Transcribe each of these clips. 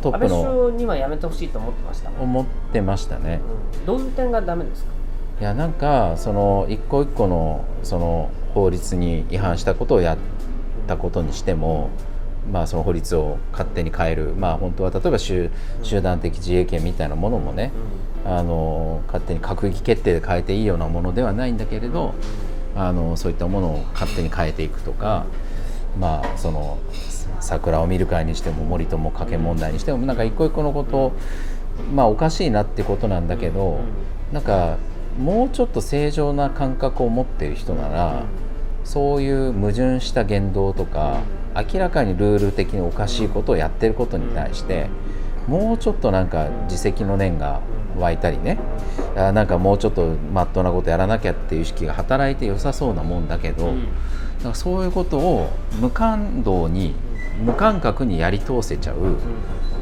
トッ安倍首相にはやめてほしいと思ってました、思ってましたね。うん。どういう点がダメですか？いやなんかその一個一個のその法律に違反したことをやったことにしても、まあ、その法律を勝手に変える、まあ、本当は例えば集集団的自衛権みたいなものもねあの勝手に閣議決定で変えていいようなものではないんだけれどあのそういったものを勝手に変えていくとか、まあ、その桜を見る会にしても森友家計問題にしてもなんか一個一個のことを、まあ、おかしいなってことなんだけど、なんかもうちょっと正常な感覚を持っている人なら、そういう矛盾した言動とか、明らかにルール的におかしいことをやってることに対して、もうちょっとなんか自責の念が湧いたりね、あなんかもうちょっとまっとうなことやらなきゃっていう意識が働いて良さそうなもんだけど、うん。そういうことを無感動に無感覚にやり通せちゃう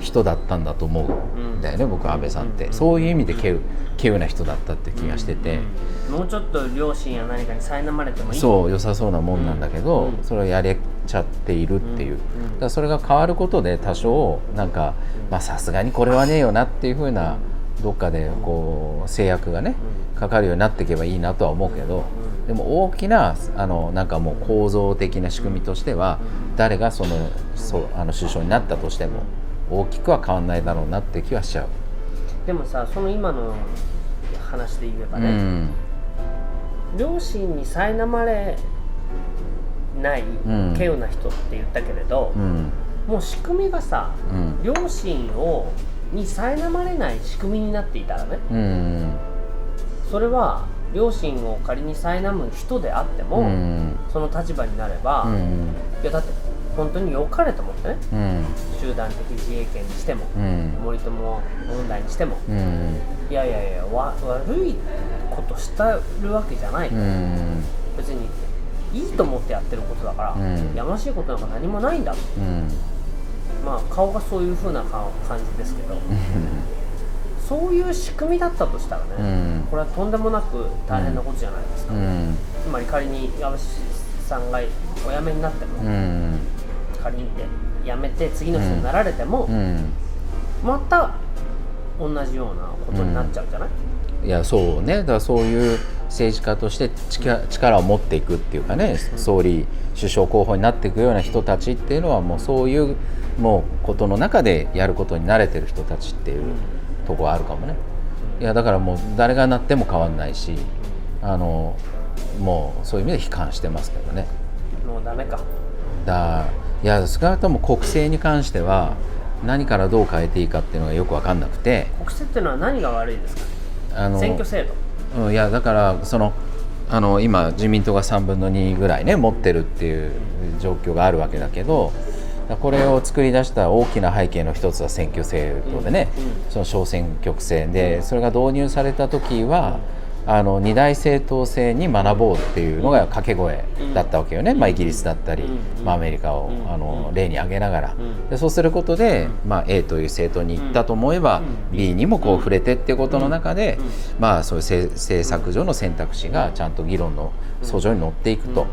人だったんだと思うんだよね、僕は安倍さんって、うん。そういう意味で稀有稀有な人だったって気がしてて、もうちょっと両親や何かに苛まれてもいい。そう良さそうなもんなんだけど、うん。それをやれちゃっているっていう、だからそれが変わることで多少なんかまあさすがにこれはねえよなっていうふうなどっかでこう制約がねかかるようになっていけばいいなとは思うけど、でも大きなあのなんかもう構造的な仕組みとしては誰がそのそうあの首相になったとしても大きくは変わんないだろうなって気はしちゃう。でもさその今の話で言えばうね、ん。両親に苛まれないん。稀有な人って言ったけれど、うん。もう仕組みがさうん。両親をに苛まれない仕組みになっていたらねうん。それは両親を仮に苛む人であっても、うん。その立場になれば、いうん。やだって本当に良かれと思ってね。うん。集団的自衛権にしても、うん。森友問題にしても、うん。いやいやいやわ悪いことしたるわけじゃない、うん。別にいいと思ってやってることだから、うん。やましいことなんか何もないんだ。うん。まあ顔がそういう風な顔感じですけどそういう仕組みだったとしたらね、うん。これはとんでもなく大変なことじゃないですか、うん。つまり仮に安倍さんがお辞めになっても、うん。仮にで辞めて次の人になられても、うん。また同じようなことになっちゃうじゃない、いやそうね。だからそういう政治家として力力を持っていくっていうかね総理首相候補になっていくような人たちっていうのはもうそういうもうことの中でやることに慣れてる人たちっていうところあるかもね。いやだからもう誰がなっても変わんないしあのもうそういう意味で悲観してますけどね。もうダメか。だいや少なくとも国政に関しては何からどう変えていいかっていうのがよく分かんなくて。国政っていうのは何が悪いですか？あの選挙制度。うんいやだからそのあの今自民党が3分の2ぐらいね持ってるっていう状況があるわけだけどこれを作り出した大きな背景の一つは選挙制度でね、その小選挙区制。でそれが導入された時はあの二大政党制に学ぼうっていうのが掛け声だったわけよね、まあ、イギリスだったり、まあ、アメリカをあの例に挙げながら。でそうすることで、まあ、A という政党に行ったと思えば B にもこう触れてっていうことの中で、まあ、そういう政政策上の選択肢がちゃんと議論の訴状に乗っていくと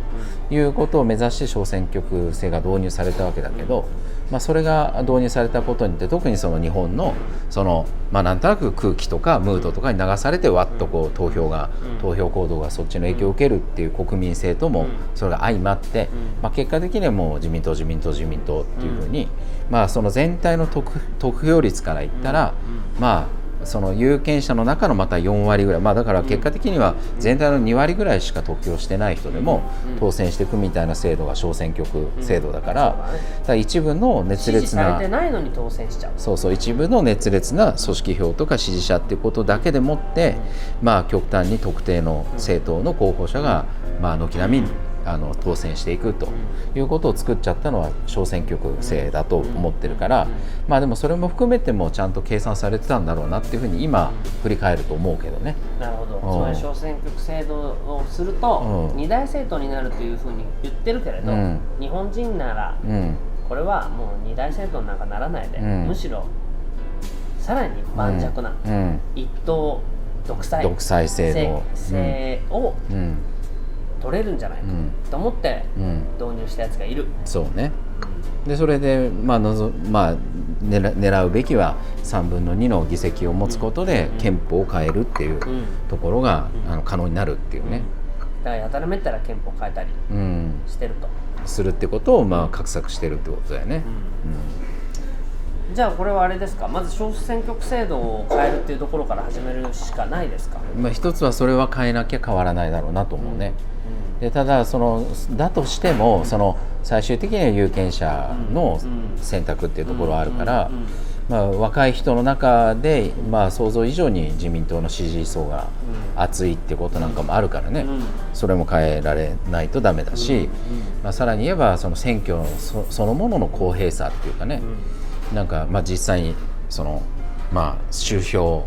いうことを目指して小選挙区制が導入されたわけだけど、まあ、それが導入されたことによって特にその日本のその、まあ、なんとなく空気とかムードとかに流されてわっとこう投票が投票行動がそっちの影響を受けるっていう国民性ともそれが相まって、まあ、結果的にはもう自民党自民党自民党っていうふうに、まあ、その全体の得得票率から言ったら、まあその有権者の中のまた4割ぐらい、まあ、だから結果的には全体の2割ぐらいしか得票してない人でも当選していくみたいな制度が小選挙区制度だから,、だ一部の熱烈なされてないのに当選しちゃう。そうそう一部の熱烈な組織票とか支持者っていうことだけでもって、まあ、極端に特定の政党の候補者が、まあ、軒並みあの当選していくということを作っちゃったのは小選挙区制だと思ってるから、まあ、でもそれも含めてもちゃんと計算されてたんだろうなっていうふうに今振り返ると思うけどね。なるほど。うん。つまり小選挙区制度をするとうん二大政党になるというふうに言ってるけれど、うん。日本人ならうん。これはもう二大政党なんかならないで、うん。むしろさらに盤石なうん。一党独裁制をうん取れるんじゃないかうん。と思ってうん。導入したやつがいる、そうね。でそれで、まあのぞまあ、狙狙うべきは3分の2の議席を持つことで憲法を変えるっていううん。ところがあの可能になるっていうね、だからやたらめったら憲法変えたりうん、してると、するってことをまあ画策してるってことだよね。じゃあこれはあれですか？まず小選挙区制度を変えるっていうところから始めるしかないですか、まあ、一つはそれは変えなきゃ変わらないだろうなと思うね。でただそのだとしてもその最終的には有権者の選択っていうところはあるから、まあ、若い人の中で、まあ、想像以上に自民党の支持層が厚いってことなんかもあるからね、うん。それも変えられないとダメだし、まあ、さらに言えばその選挙のそそのものの公平さっていうかね、なんかまあ実際にそのまあ集票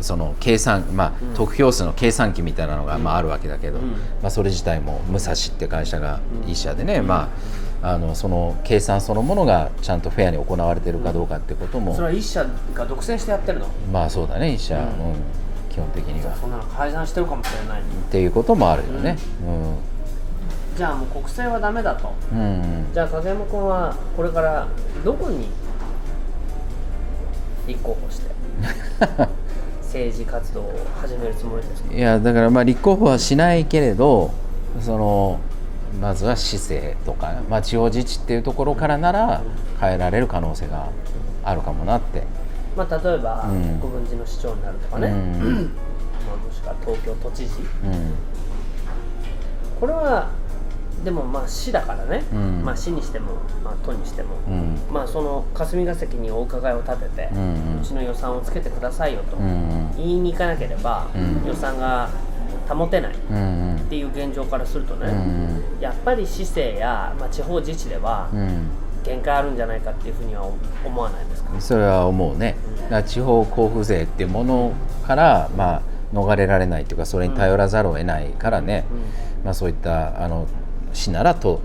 その計算まあ得票数の計算機みたいなのがまああるわけだけど、うん。まあそれ自体も武蔵って会社が一社でね、まああのその計算そのものがちゃんとフェアに行われてるかどうかってことも、それは一社が独占してやってるの？まあそうだね。一社、うん。うん。基本的には。そんなの改ざんしてるかもしれない。っていうこともあるよね。じゃあもう国政はダメだと。うん。うんじゃあ影山君はこれからどこに立候補して？政治活動を始めるつもりですか？いやだからまあ立候補はしないけれどそのまずは市政とか、まあ、地方自治っていうところからなら変えられる可能性があるかもなって、まあ例えばうん。国分寺の市長になるとかね、うん。まあ、もしくは東京都知事。うん。これはでもまあ市だからね、うん。まあ市にしても、まあ、都にしても、うん。まあその霞が関にお伺いを立てて、ううん。ちの予算をつけてくださいよと、うん言いに行かなければ、うん。予算が保てないっうんうん。ていう現状からするとね、うんやっぱり市政や、まあ、地方自治ではうん。限界あるんじゃないかっていうふうには思わないですか、それは思うね。だから地方交付税っていうものから、まあ、逃れられないというかそれに頼らざるを得ないからね、まあ、そういったあの市なら都、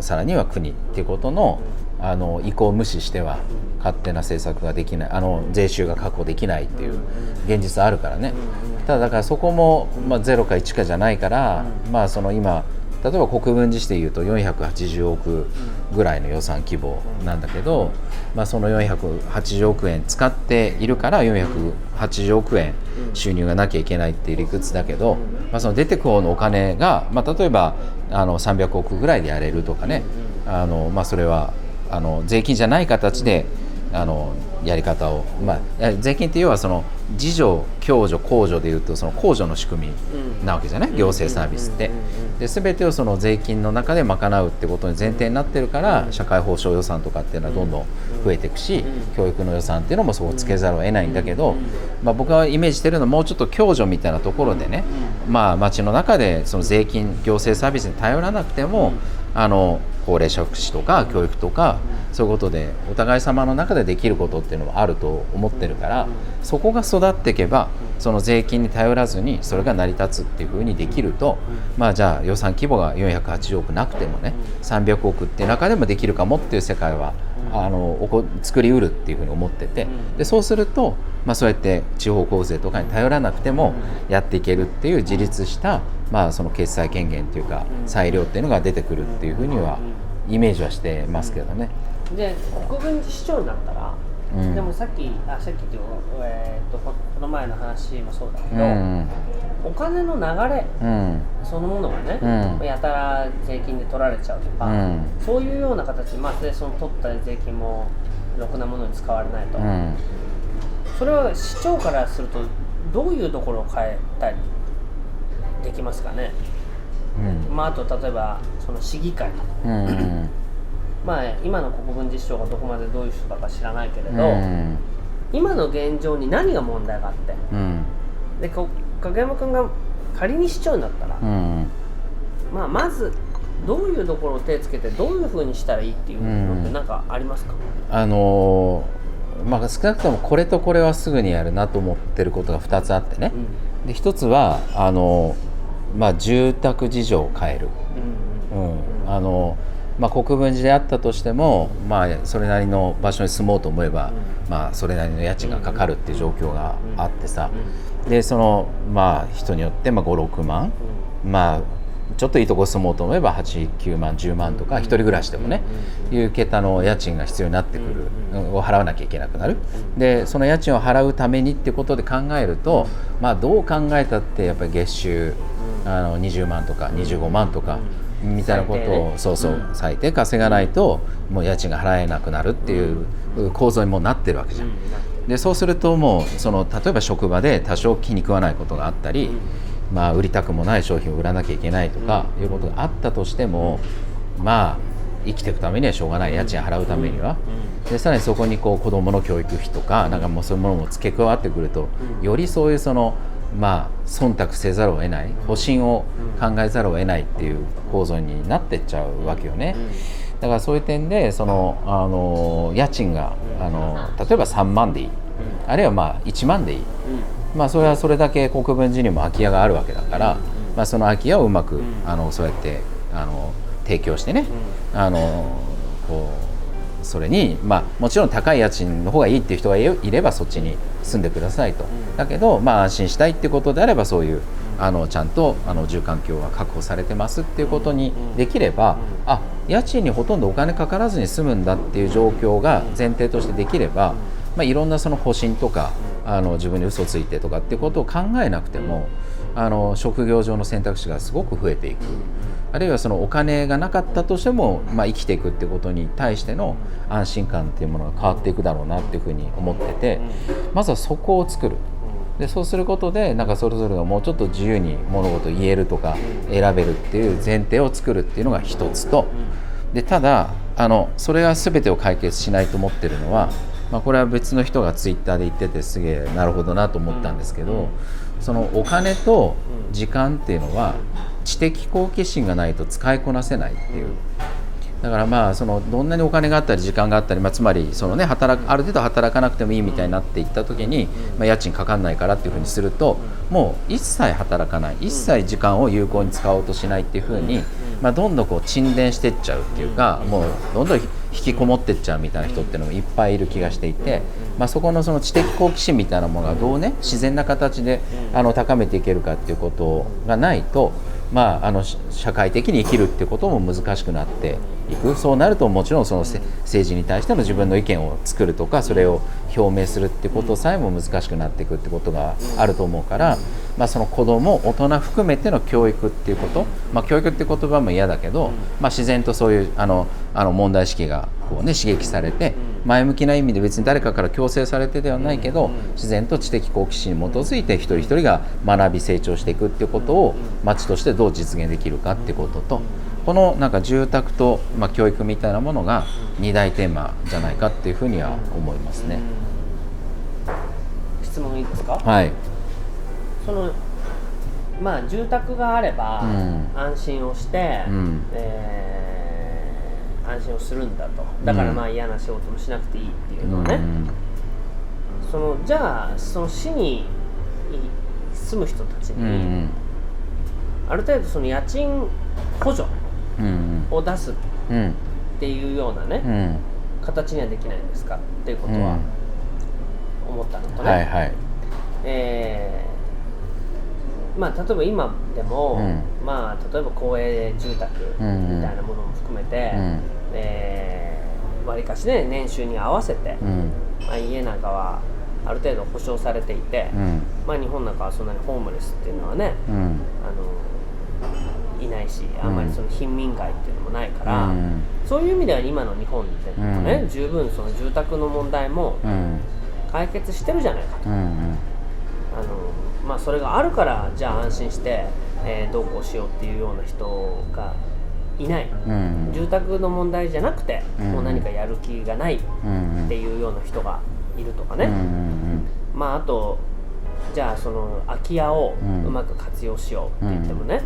さらには国っていうことのあの意向を無視しては勝手な政策ができないあの税収が確保できないっていう現実あるからね、ただだからそこも、まあ、0か1かじゃないから、まあその今例えば国分寺市でいうと480億ぐらいの予算規模なんだけど、まあ、その480億円使っているから480億円収入がなきゃいけないっていう理屈だけど、まあ、その出てく方のお金が、まあ、例えばあの300億ぐらいでやれるとかね。あの、まあ、それはあの税金じゃない形であのやり方を、まあ、税金って要はその自助共助公助でいうとその公助の仕組みなわけじゃない、行政サービスって。で全てをその税金の中で賄うってことに前提になってるから社会保障予算とかっていうのはどんどん増えていくし、教育の予算っていうのもそこつけざるを得ないんだけど、まあ、僕がイメージしてるのはもうちょっと共助みたいなところでね、まあ、町の中でその税金行政サービスに頼らなくても、あの高齢者福祉とか教育とか、そういうことでお互い様の中でできることっていうのはあると思ってるから、そこが育っていけばその税金に頼らずにそれが成り立つっていうふうにできると、まあじゃあ予算規模が480億なくてもね300億っていう中でもできるかもっていう世界は、あの作りうるっていうふうに思っててでそうすると、まあ、そうやって地方構成とかに頼らなくてもやっていけるっていう自立した、まあ、その決裁権限っていうか裁量っていうのが出てくるっていうふうにはイメージはしてますけどね。で国分寺市長になったら、うん。でもさっきあさっきっていうか、えー、とここの前の話もそうだけうど、ん。お金の流れうん。そのものがね、うん。やたら税金で取られちゃうとか、うん。そういうような形、まあ、でその取った税金もろくなものに使われないと、うん。それは市長からするとどういうところを変えたりできますかね、うん。まあ、あと例えばその市議会。うんうんまあ今の国分寺市長がどこまでどういう人だか知らないけれうど、ん。今の現状に何が問題があってうん。でこ影山君が仮に市長になったら、うんまあ、まずどういうところを手つけてどういうふうにしたらいいっていうのってうん。何かありますか、あのーまあ少なくともこれとこれはすぐにやるなと思ってることが2つあってね、で1つはあのーまあ住宅事情を変える、うんうんあのまあ、国分寺であったとしても、まあ、それなりの場所に住もうと思えば、まあ、それなりの家賃がかかるっていう状況があってさ、でその、まあ、人によって、まあ、56万、まあ、ちょっといいとこ住もうと思えば89万10万とか一人暮らしでもねいう桁の家賃が必要になってくる。を払わなきゃいけなくなる。でその家賃を払うためにってことで考えるとまあどう考えたってやっぱり月収あの20万とか25万とかみたいなことをそうそう最低稼がないともう家賃が払えなくなるっていう構造にもなってるわけじゃん。でそうするともうその例えば職場で多少気に食わないことがあったり、まあ、売りたくもない商品を売らなきゃいけないとかいうことがあったとしてもまあ生きていくためにはしょうがない家賃払うためには。でさらにそこにこう子どもの教育費とかなんかもうそういうものも付け加わってくるとよりそういうそのまあ忖度せざるを得ない保身を考えざるを得ないっていう構造になってっちゃうわけよね。だからそういう点でそのあの家賃があの例えば3万でいい。あるいはまあ1万でいい、まあ、それはそれだけ国分寺にも空き家があるわけだから、まあ、その空き家をうまくあのそうやってあの提供してねあのこうそれに、まあ、もちろん高い家賃の方がいいっていう人がいいればそっちに住んでくださいと、だけど、まあ、安心したいってことであればそういうあのちゃんとあの住環境が確保されてますっていうことにできれば、あ家賃にほとんどお金かからずに済むんだっていう状況が前提としてできれば、まあ、いろんなその保身とかあの自分に嘘ついてとかっていうことを考えなくてもあの職業上の選択肢がすごく増えていく。あるいはそのお金がなかったとしても、まあ、生きていくってことに対しての安心感っていうものが変わっていくだろうなっていうふうに思っててまずはそこを作る。でそうすることでなんかそれぞれがもうちょっと自由に物事を言えるとか選べるっていう前提を作るっていうのが一つと。でただあのそれが全てを解決しないと思ってるのは、まあ、これは別の人がツイッターで言っててすげえなるほどなと思ったんですけどそのお金と時間っていうのは知的好奇心がないと使いこなせないっていう。だからまあそのどんなにお金があったり時間があったり、まあ、つまりその、ね、働くある程度働かなくてもいいみたいになっていった時に、まあ、家賃かかんないからっていうふうにするともう一切働かない。一切時間を有効に使おうとしないっていうふうに、まあ、どんどんこう沈殿していっちゃうっていうかもうどんどん引きこもってっちゃうみたいな人っていうのもいっぱいいる気がしていて、まあ、そこのその知的好奇心みたいなものがどうね自然な形であの高めていけるかっていうことがないと。まあ、あの社会的に生きるっていうことも難しくなっていく。そうなるともちろんその政治に対しての自分の意見を作るとかそれを表明するってことさえも難しくなっていくってことがあると思うから、まあ、その子ども大人含めての教育っていうこと、まあ、教育って言葉も嫌だけど、まあ、自然とそういうあのあの問題意識がこう、ね、刺激されて前向きな意味で別に誰かから強制されてではないけど自然と知的好奇心に基づいて一人一人が学び成長していくっていうことを町としてどう実現できるかっていうこととこのなんか住宅と、まあ、教育みたいなものが二大テーマじゃないかっていうふうには思いますね。質問いいですか？はい、そのまあ住宅があればうん。安心をして、うん。えー安心をするんだと。だからまあ嫌な仕事もしなくていいっていうのはね、そのじゃあその市に住む人たちうんうに、ん。ある程度その家賃補助うんを出すっうん。ていうようなね、うん。形にはできないんですかっていうことは思ったのとね、はいはい。えーまあ例えば今でも、うまあ例えば公営住宅みたいなものも含めて、うんえわりかしね年収に合わせて、うん。まあ、家なんかはある程度保証されていて、うん。まあ日本なんかはそんなにホームレスっていうのはねうん。あのいないしあんまりその貧民街っていうのもないから、うん。そういう意味では今の日本でもね、うん。十分その住宅の問題もうん。解決してるじゃないかと。うん。あのまあ、それがあるからじゃあ安心して、えーどうこうしようっていうような人がいない、うん。住宅の問題じゃなくて、うん。もう何かやる気がないっうん。ていうような人がいるとかね、うんうんまああとじゃあその空き家をうまく活用しようって言ってもね、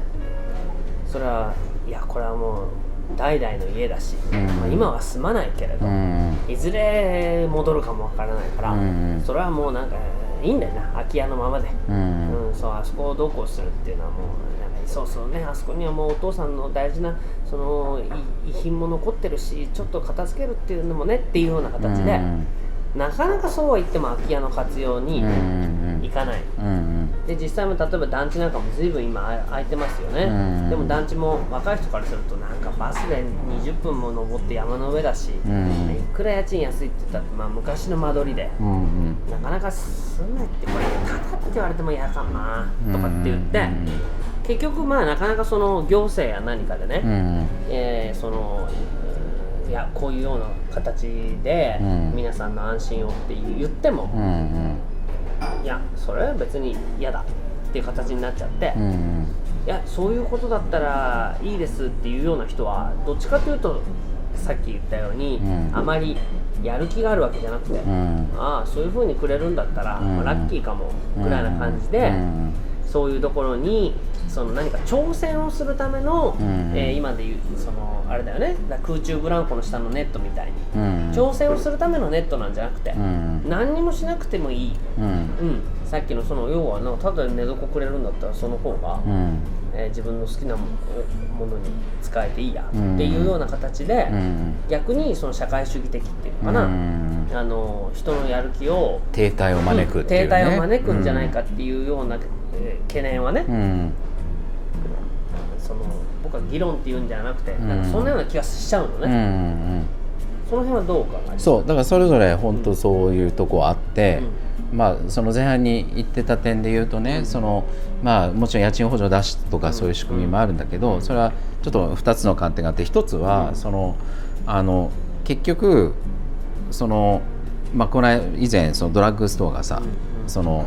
それはいやこれはもう代々の家だし、うん。まあ、今は住まないけれど、うん。いずれ戻るかもわからないから、うん。それはもうなんかいいんだよな空き家のままで。うん。うん、そうあそこをどうこうするっていうのはもうなんかそうそうねあそこにはもうお父さんの大事なそのい遺品も残ってるしちょっと片付けるっていうのもねっていうような形で、なかなかそうは言っても空き家の活用にいかない、うんうん。で実際も例えば団地なんかも随分今空いてますよね、うんでも団地も若い人からするとなんかバスで20分も登って山の上だし、うんいくら家賃安いって言ったって、まあ、昔の間取りで、うんうん。なかなか住めってこれただって言われても嫌かなとかって言って、うん結局まあなかなかその行政や何かでね、うん。えーそのいやこういうような形でうん。皆さんの安心をって言っても、いやそれは別に嫌だっていう形になっちゃって、いうん。やそういうことだったらいいですっていうような人はどっちかというとさっき言ったように、うん。あまりやる気があるわけじゃなくて、うん。ああそういうふうにくれるんだったら、うん。まあラッキーかもぐらいな感じで、うん。そういうところにその何か挑戦をするための、うん。えー今でいうそのあれだよね。空中ブランコの下のネットみたいに、うん。挑戦をするためのネットなんじゃなくて、うん。何にもしなくてもいい、うん。うん、さっきのその要はなただで寝床くれるんだったらその方が、うん。えー自分の好きなもものに使えていいや、うん。っていうような形で、うん。逆にその社会主義的っていうのかな、うん。あの人のやる気を停滞を招くね、停滞を招くんじゃないかっていうような、えー懸念はね、うんその僕は議論っていうんじゃなくて、ん。なんかそんなような気がしちゃうのうんうね、ん。その辺はどう考えますそうだからそれぞれ本当そういうとこあって、まあその前半に言ってた点で言うとね、そのまあもちろん家賃補助出しとかそういう仕組みもあるんだけど、それはちょっと2つの観点があって1つはそのあの結局そのまあこの以前そのドラッグストアがさ、その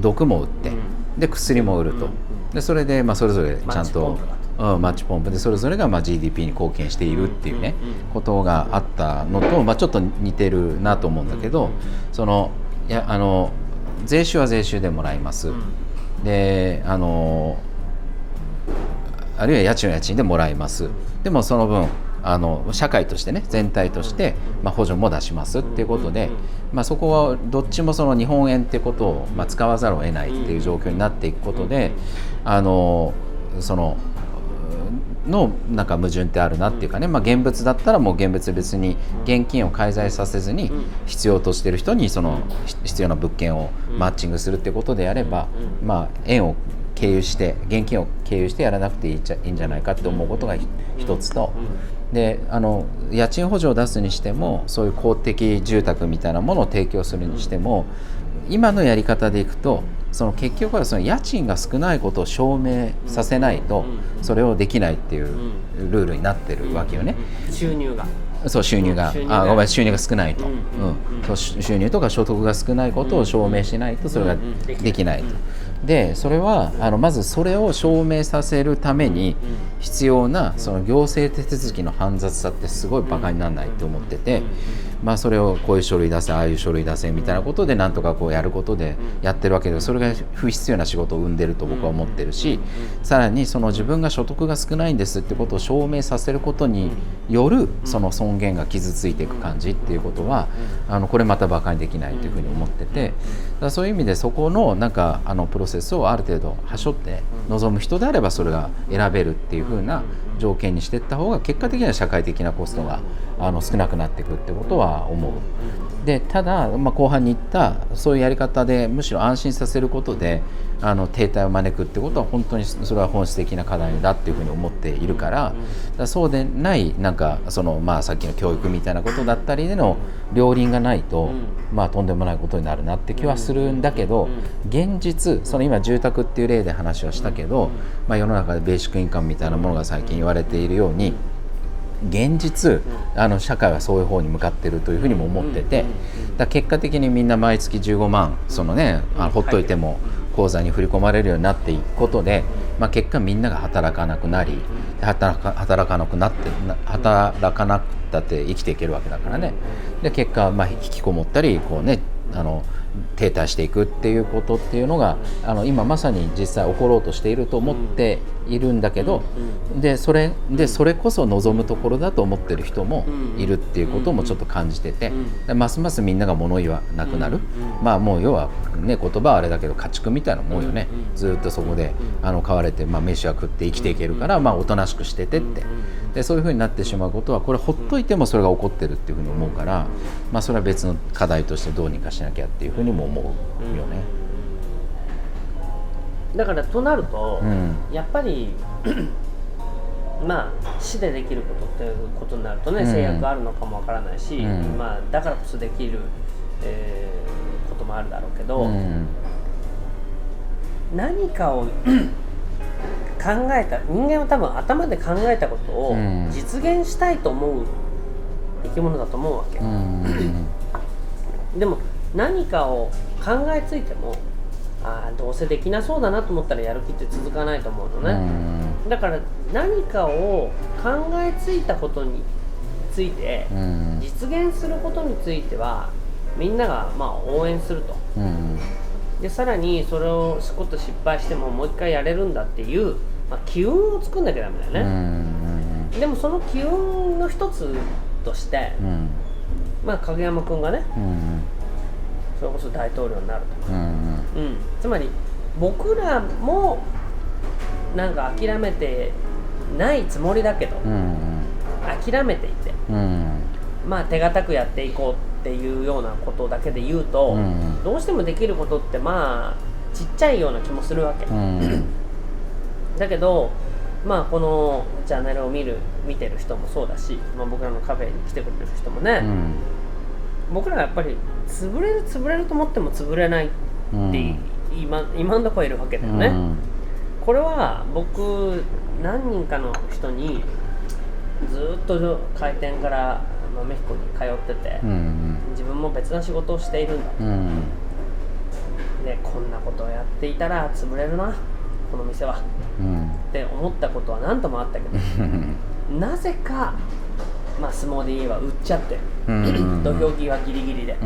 毒も売って、で薬も売ると、でそれでまあそれぞれちゃんとマッチポンプでそれぞれがまあ GDP に貢献しているっていうね、ことがあったのと、まあ、ちょっと似てるなと思うんだけど、そのいやあの税収は税収でもらいます、であのあるいは家賃は家賃でもらいます、でもその分あの社会としてね全体として、まあ、補助も出しますっていうことで、まあ、そこはどっちもその日本円ってことを、まあ、使わざるを得ないっていう状況になっていくことで、あのそののなんか矛盾ってあるなっていうかね、まあ、現物だったらもう現物別に現金を介在させずに必要としてる人にそのひ必要な物件をマッチングするってことでやれば、まあ、円を経由して現金を経由してやらなくていいじゃいいんじゃないかって思うことがひ一つと。であの家賃補助を出すにしてもそういう公的住宅みたいなものを提供するにしても今のやり方でいくとその結局はその家賃が少ないことを証明させないとそれをできないっていうルールになってるわけよね。収入が。そう収入が。あごめん収入が少ないと、うんうん収入とか所得が少ないことを証明しないとそれができない。と。でそれはあのまずそれを証明させるために必要なその行政手続きの煩雑さってすごいバカにならないと思ってて、まあ、それをこういう書類出せああいう書類出せみたいなことでなんとかこうやることでやってるわけでそれが不必要な仕事を生んでると僕は思ってるしさらにその自分が所得が少ないんですってことを証明させることによるその尊厳が傷ついていく感じっていうことはあのこれまたバカにできないというふうに思っててだそういう意味でそこのなん。かあのプロセスをある程度はしょって望む人であればそれが選べるっていうふうな条件にしていった方が結果的には社会的なコストがあの少なくなっていくってことは思う。でただ、まあ、後半に言ったそういうやり方でむしろ安心させることであの停滞を招くってことは本当にそれは本質的な課題だっていうふうに思っているからだそうでないなんかその、まあ、さっきの教育みたいなことだったりでの両輪がないと、まあ、とんでもないことになるなって気はするんだけど現実その今住宅っていう例で話をしたけど、まあ、世の中でベーシックインカムみたいなものが最近言われているように。現実あの社会はそういう方に向かってるというふうにも思っててだ結果的にみんな毎月15万そのねあのほっといても口座に振り込まれるようになっていくことで、まあ、結果みんなが働かなくなり働か働かなくなって働かなくたって生きていけるわけだからねで結果、まあ、引きこもったりこう、ね、あの停滞していくっていうことっていうのがあの今まさに実際起ころうとしていると思っているんだけど、でそれでそれこそ望むところだと思ってる人もいるっていうこともちょっと感じてて、ますますみんなが物言わなくなる、まあもう要はね言葉はあれだけど家畜みたいなもんよね、ずっとそこであの飼われて、まあ、飯は食って生きていけるから、まあ、おとなしくしててって。でそういうふうになってしまうことはこれほっといてもそれが起こってるっていうふうに思うから、まあ、それは別の課題としてどうにかしなきゃっていうふうにも思うよね。だからとなると、うん、やっぱり まあ死でできることっていうことになるとね、うん、制約あるのかもわからないし、うん、まあ、だからこそできる、えー、こともあるだろうけど、何かを 考えた人間は多分頭で考えたことを実現したいと思う生き物だと思うわけ、でも何かを考えついてもああどうせできなそうだなと思ったらやる気って続かないと思うのね、だから何かを考えついたことについて実現することについてはみんながまあ応援すると、でさらにそれをしこと失敗してももう一回やれるんだっていう、まあ、機運を作んなきゃダメだよね、でもその機運の一つとして、まあ影山君がね、それこそ大統領になるとか、うん、つまり僕らもなんか諦めてないつもりだけど、諦めていて、まあ手堅くやっていこうっていうようなことだけで言うと、どうしてもできることってまあちっちゃいような気もするわけ、だけどまあこのチャンネルを見る見てる人もそうだし、まあ、僕らのカフェに来てくれる人もね、僕らはやっぱり潰れる潰れると思っても潰れないって、うん、今今んとこいるわけだよね、うん、これは僕何人かの人にずっと開店からメヒコに通ってて、うん、自分も別な仕事をしているんだ、でこんなことをやっていたら潰れるなこの店は、って思ったことは何ともあったけど なぜかまあ、相撲で言えば売っちゃって、土俵際ギリギリで,、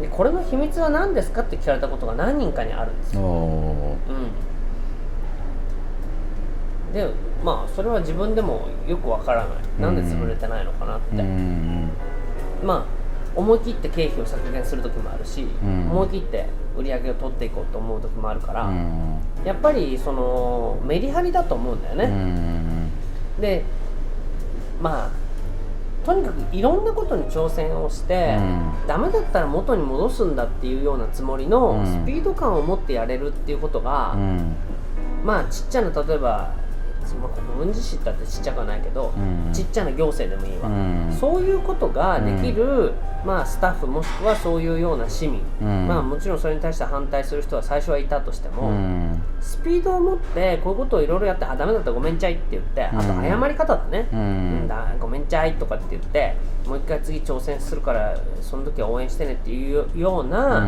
でこれの秘密は何ですかって聞かれたことが何人かにあるんですよ、うん、でまあそれは自分でもよくわからない、うなんで潰れてないのかなって、まあ思い切って経費を削減する時もあるし、思い切って売り上げを取っていこうと思う時もあるから、やっぱりそのメリハリだと思うんだよね、でまあとにかくいろんなことに挑戦をして、うん、ダメだったら元に戻すんだっていうようなつもりのスピード感を持ってやれるっていうことが、うん、まあちっちゃな例えばまあ、国分寺市だってちっちゃくはないけど、うん、ちっちゃな行政でもいいわ、うん、そういうことができる、うん、まあ、スタッフもしくはそういうような市民、まあ、もちろんそれに対して反対する人は最初はいたとしても、スピードを持ってこういうことをいろいろやってあダメだったらごめんちゃいって言ってあと謝り方だね、うん。だごめんちゃいとかって言ってもう一回次挑戦するからその時は応援してねっていうような、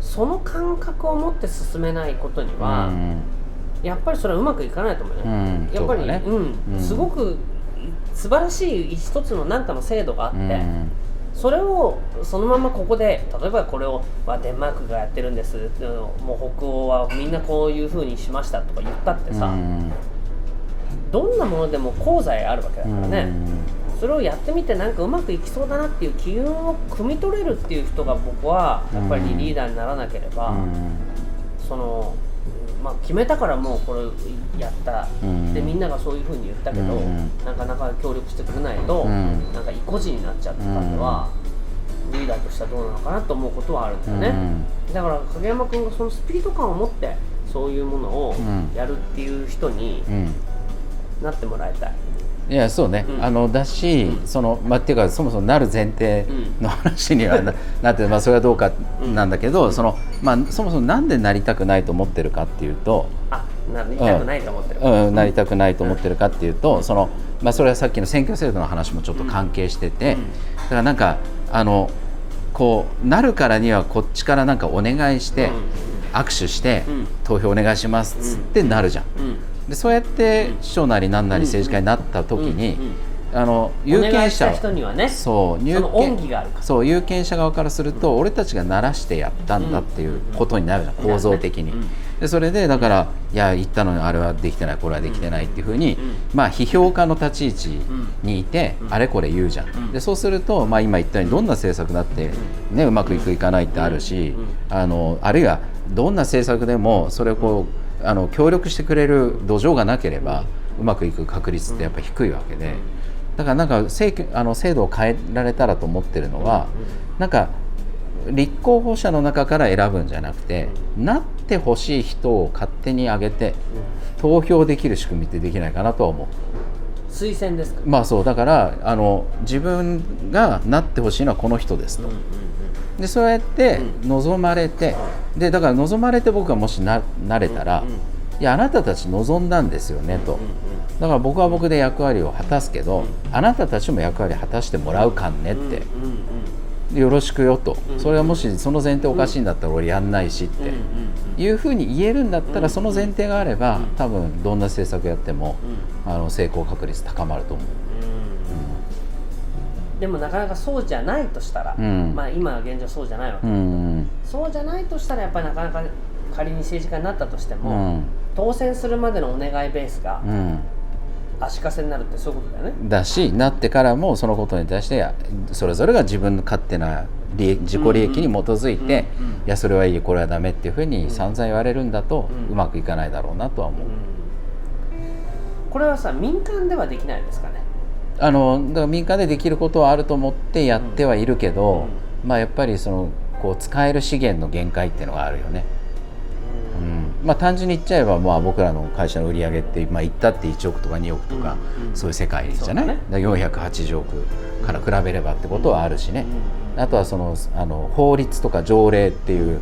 その感覚を持って進めないことには、やっぱりそれはうまくいかないと思うね、うん、やっぱりね、うん、すごく素晴らしい一つの何かの制度があって、それをそのままここで例えばこれをはデンマークがやってるんですもう北欧はみんなこういうふうにしましたとか言ったってさ、どんなものでも功罪あるわけだからね、それをやってみてなんかうまくいきそうだなっていう機運を汲み取れるっていう人が僕はやっぱりリーダーにならなければ、そのまあ、決めたからもうこれやった、うん、でみんながそういうふうに言ったけど、うん、なかなか協力してくれないと、うん、なんか意固地になっちゃったんでは、リーダーとしてはどうなのかなと思うことはあるんですよね、だから影山君がそのスピード感を持ってそういうものをやるっていう人になってもらいたい。いやそうね、うん、あのだし、うん、そのまあ、っていうかそもそもなる前提の話にはな, なって、まあ、それはどうかなんだけど、そのまあ、そもそもなんでなりたくないと思ってるかっていうとあなりたくないと思ってる、うん、なりたくないと思ってるかっていうと、そのまあ、それはさっきの選挙制度の話もちょっと関係してて、だからなんかあのこうなるからにはこっちからなんかお願いして、握手して、投票お願いしますっつってなるじゃんでそうやって市長なりなんなり政治家になった時に、あの有権者人にはね。そう入権恩義があるそう有権者側からすると、俺たちが鳴らしてやったんだっていうことになるじゃん、構造的に。でそれでだからいや言ったのにあれはできてないこれはできてないっていうふうに、まあ批評家の立ち位置にいて、あれこれ言うじゃん。でそうすると、まあ、今言ったようにどんな政策だって、ね、うまくいくいかないってあるし、あのあるいはどんな政策でもそれをこうあの協力してくれる土壌がなければうまくいく確率ってやっぱ低いわけで。だからなんか制あの制度を変えられたらと思ってるのは、なんか立候補者の中から選ぶんじゃなくて、なってほしい人を勝手に挙げて、投票できる仕組みってできないかなとは思う。推薦ですか？まあそうだからあの自分がなってほしいのはこの人ですと。でそうやって望まれて、でだから望まれて僕がもしななれたら、いやあなたたち望んだんですよねと。だから僕は僕で役割を果たすけど、あなたたちも役割果たしてもらうかんねって、よろしくよと、それはもしその前提おかしいんだったら俺やんないしっていうふうに言えるんだったらその前提があれば多分どんな政策やってもあの成功確率高まると思う。でもなかなかそうじゃないとしたら、うん、まあ今は現状そうじゃないわけ。だけど、うん、そうじゃないとしたらやっぱりなかなか仮に政治家になったとしても、うん、当選するまでのお願いベースが、足かせになるってそういうことだよね。だしなってからもそのことに対してそれぞれが自分の勝手な自己利益に基づいて、いやそれはいいこれはダメっていうふうに散々言われるんだと、うまくいかないだろうなとは思う、これはさ民間ではできないですかねあのだから民間でできることはあると思ってやってはいるけど、まあやっぱりそのこう使える資源の限界っていうのがあるよね。まあ、単純に言っちゃえば、まあ、僕らの会社の売り上げって、まあ、言ったって1億とか2億とか、そういう世界じゃない、ね、480億から比べればってことはあるしね、あとはそのあの法律とか条例っていう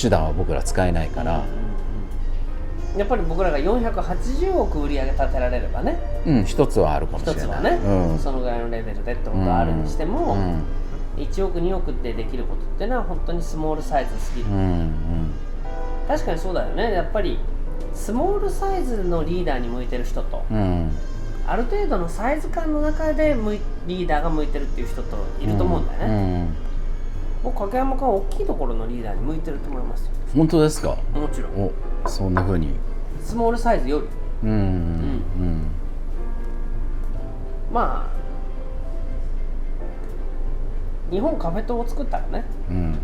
手段は僕ら使えないから。やっぱり僕らが480億売り上げ立てられればね、うん、一つはあるかもしれない。一つはね、うん、そのぐらいのレベルでってことはあるにしても、うん、1億2億でできることっていうのは本当にスモールサイズすぎる、うんうん。確かにそうだよね。やっぱりスモールサイズのリーダーに向いてる人と、うん、ある程度のサイズ感の中でリーダーが向いてるっていう人といると思うんだよね、うん。うん、僕影山君は大きいところのリーダーに向いてると思いますよ。本当ですか？もちろん。おそんなふうに。スモールサイズより。うん、うん、まあ日本カフェ島を作ったらね、うん